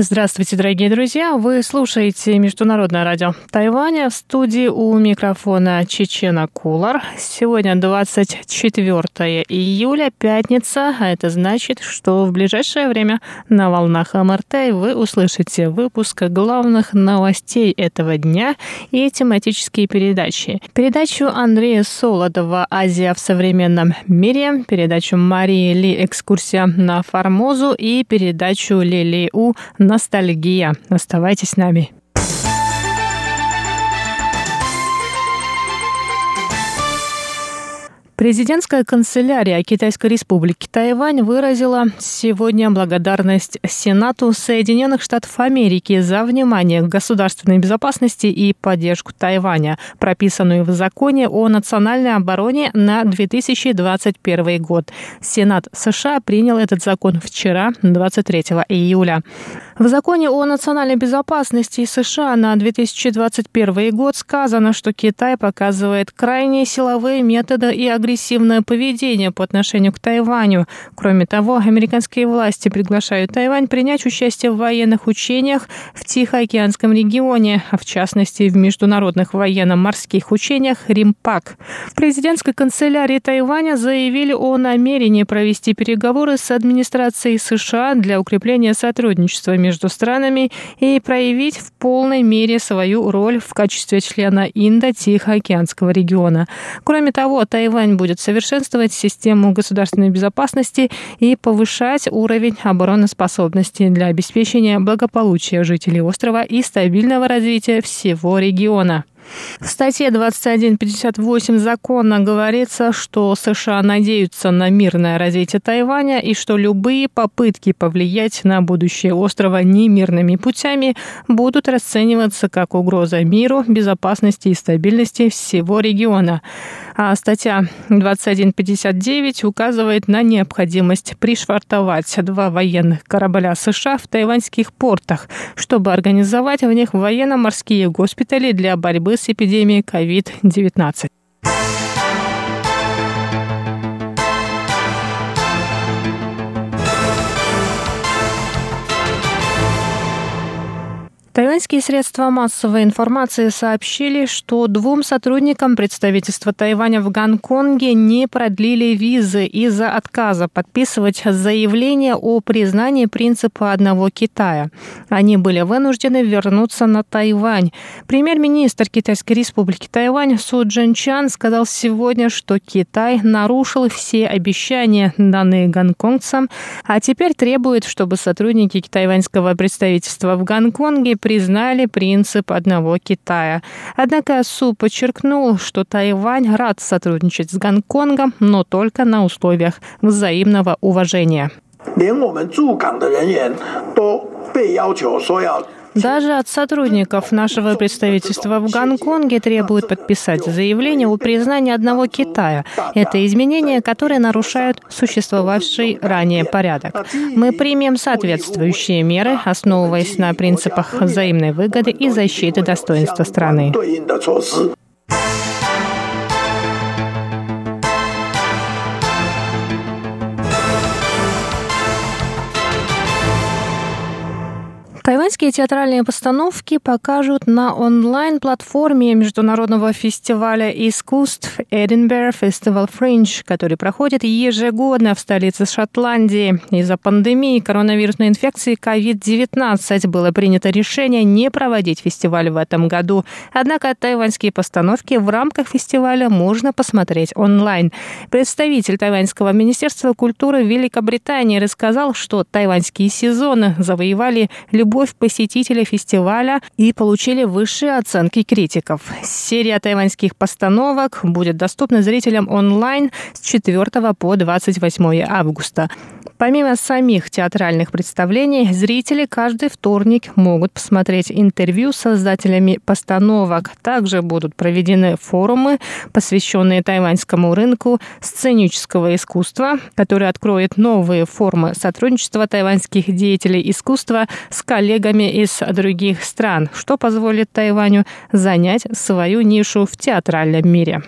Здравствуйте, дорогие друзья! Вы слушаете Международное радио Тайваня. В студии у микрофона Чечена Кулар. Сегодня 24 июля, пятница, а это значит, что в ближайшее время на волнах МРТ вы услышите выпуск главных новостей этого дня и тематические передачи. Передачу Андрея Солодова «Азия в современном мире», передачу Марии Ли «Экскурсия на Формозу» и передачу Лили У ностальгия. Оставайтесь с нами. Президентская канцелярия Китайской республики Тайвань выразила сегодня благодарность Сенату Соединенных Штатов Америки за внимание к государственной безопасности и поддержку Тайваня, прописанную в законе о национальной обороне на 2021 год. Сенат США принял этот закон вчера, 23 июля. В законе о национальной безопасности США на 2021 год сказано, что Китай показывает крайне силовые методы и агрессивные агрессивное поведение по отношению к Тайваню. Кроме того, американские власти приглашают Тайвань принять участие в военных учениях в Тихоокеанском регионе, а в частности в международных военно-морских учениях «Римпак». В президентской канцелярии Тайваня заявили о намерении провести переговоры с администрацией США для укрепления сотрудничества между странами и проявить в полной мере свою роль в качестве члена Индо-Тихоокеанского региона. Кроме того, Тайвань будет совершенствовать систему государственной безопасности и повышать уровень обороноспособности для обеспечения благополучия жителей острова и стабильного развития всего региона. В статье 2158 закона говорится, что США надеются на мирное развитие Тайваня и что любые попытки повлиять на будущее острова немирными путями будут расцениваться как угроза миру, безопасности и стабильности всего региона. А статья 2159 указывает на необходимость пришвартовать два военных корабля США в тайваньских портах, чтобы организовать в них военно-морские госпитали для борьбы с эпидемией COVID-19. Тайваньские средства массовой информации сообщили, что двум сотрудникам представительства Тайваня в Гонконге не продлили визы из-за отказа подписывать заявление о признании принципа одного Китая. Они были вынуждены вернуться на Тайвань. Премьер-министр Китайской республики Тайвань Су Джин Чан сказал сегодня, что Китай нарушил все обещания, данные гонконгцам, а теперь требует, чтобы сотрудники тайваньского представительства в Гонконге признали принцип одного Китая. Однако Су подчеркнул, что Тайвань рад сотрудничать с Гонконгом, но только на условиях взаимного уважения. 连我们驻港的人员都被要求说要 даже от сотрудников нашего представительства в Гонконге требуют подписать заявление о признании одного Китая. Это изменения, которые нарушают существовавший ранее порядок. Мы примем соответствующие меры, основываясь на принципах взаимной выгоды и защиты достоинства страны. Тайваньские театральные постановки покажут на онлайн-платформе Международного фестиваля искусств Edinburgh Festival Fringe, который проходит ежегодно в столице Шотландии. Из-за пандемии коронавирусной инфекции COVID-19 было принято решение не проводить фестиваль в этом году. Однако тайваньские постановки в рамках фестиваля можно посмотреть онлайн. Представитель Тайваньского министерства культуры Великобритании рассказал, что тайваньские сезоны завоевали любовь любовь посетителей фестиваля и получили высшие оценки критиков. Серия тайваньских постановок будет доступна зрителям онлайн с 4 по 28 августа. Помимо самих театральных представлений, зрители каждый вторник могут посмотреть интервью с создателями постановок. Также будут проведены форумы, посвященные тайваньскому рынку сценического искусства, который откроет новые формы сотрудничества тайваньских деятелей искусства с коллегами из других стран, что позволит Тайваню занять свою нишу в театральном мире.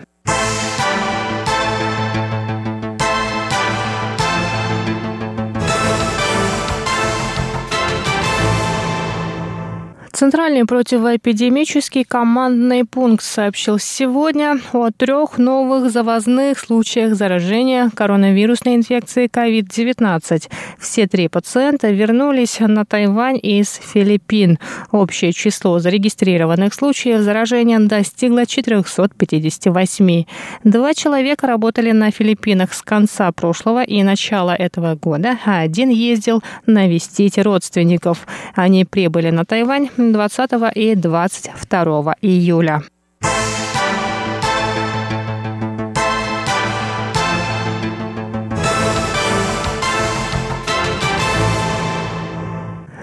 Центральный противоэпидемический командный пункт сообщил сегодня о трех новых завозных случаях заражения коронавирусной инфекцией COVID-19. Все три пациента вернулись на Тайвань из Филиппин. Общее число зарегистрированных случаев заражения достигло 458. Два человека работали на Филиппинах с конца прошлого и начала этого года, а один ездил навестить родственников. Они прибыли на Тайвань 20 и 22 июля.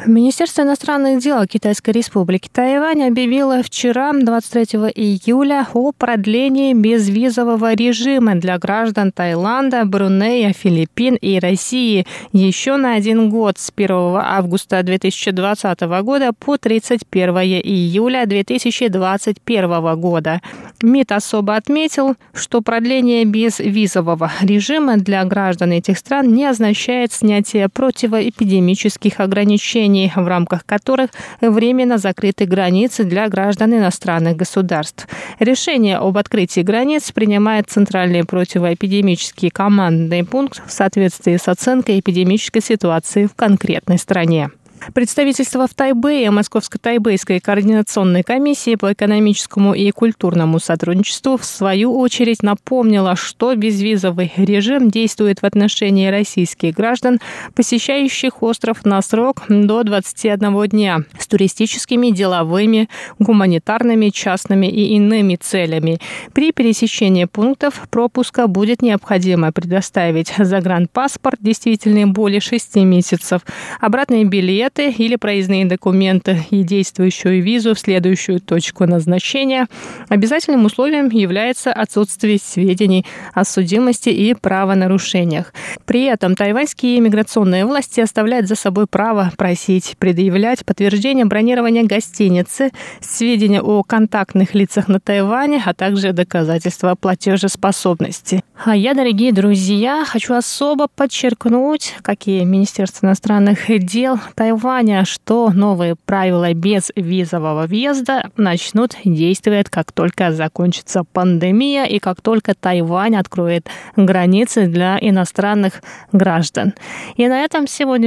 Министерство иностранных дел Китайской Республики Тайвань объявило вчера, 23 июля, о продлении безвизового режима для граждан Таиланда, Брунея, Филиппин и России еще на один год с 1 августа 2020 года по 31 июля 2021 года. МИД особо отметил, что продление безвизового режима для граждан этих стран не означает снятие противоэпидемических ограничений решений, в рамках которых временно закрыты границы для граждан иностранных государств. Решение об открытии границ принимает Центральный противоэпидемический командный пункт в соответствии с оценкой эпидемической ситуации в конкретной стране. Представительство в Тайбэе Московско-Тайбэйской координационной комиссии по экономическому и культурному сотрудничеству в свою очередь напомнило, что безвизовый режим действует в отношении российских граждан, посещающих остров на срок до 21 дня с туристическими, деловыми, гуманитарными, частными и иными целями. При пересечении пунктов пропуска будет необходимо предоставить загранпаспорт, действительный более 6 месяцев, обратный билет, билеты или проездные документы и действующую визу в следующую точку назначения. Обязательным условием является отсутствие сведений о судимости и правонарушениях. При этом тайваньские иммиграционные власти оставляют за собой право просить предъявлять подтверждение бронирования гостиницы, сведения о контактных лицах на Тайване, а также доказательства платежеспособности. А я, дорогие друзья, хочу особо подчеркнуть, какие Министерство иностранных дел Тайваня Тайваня, что новые правила без визового въезда начнут действовать, как только закончится пандемия и как только Тайвань откроет границы для иностранных граждан. И на этом сегодняшний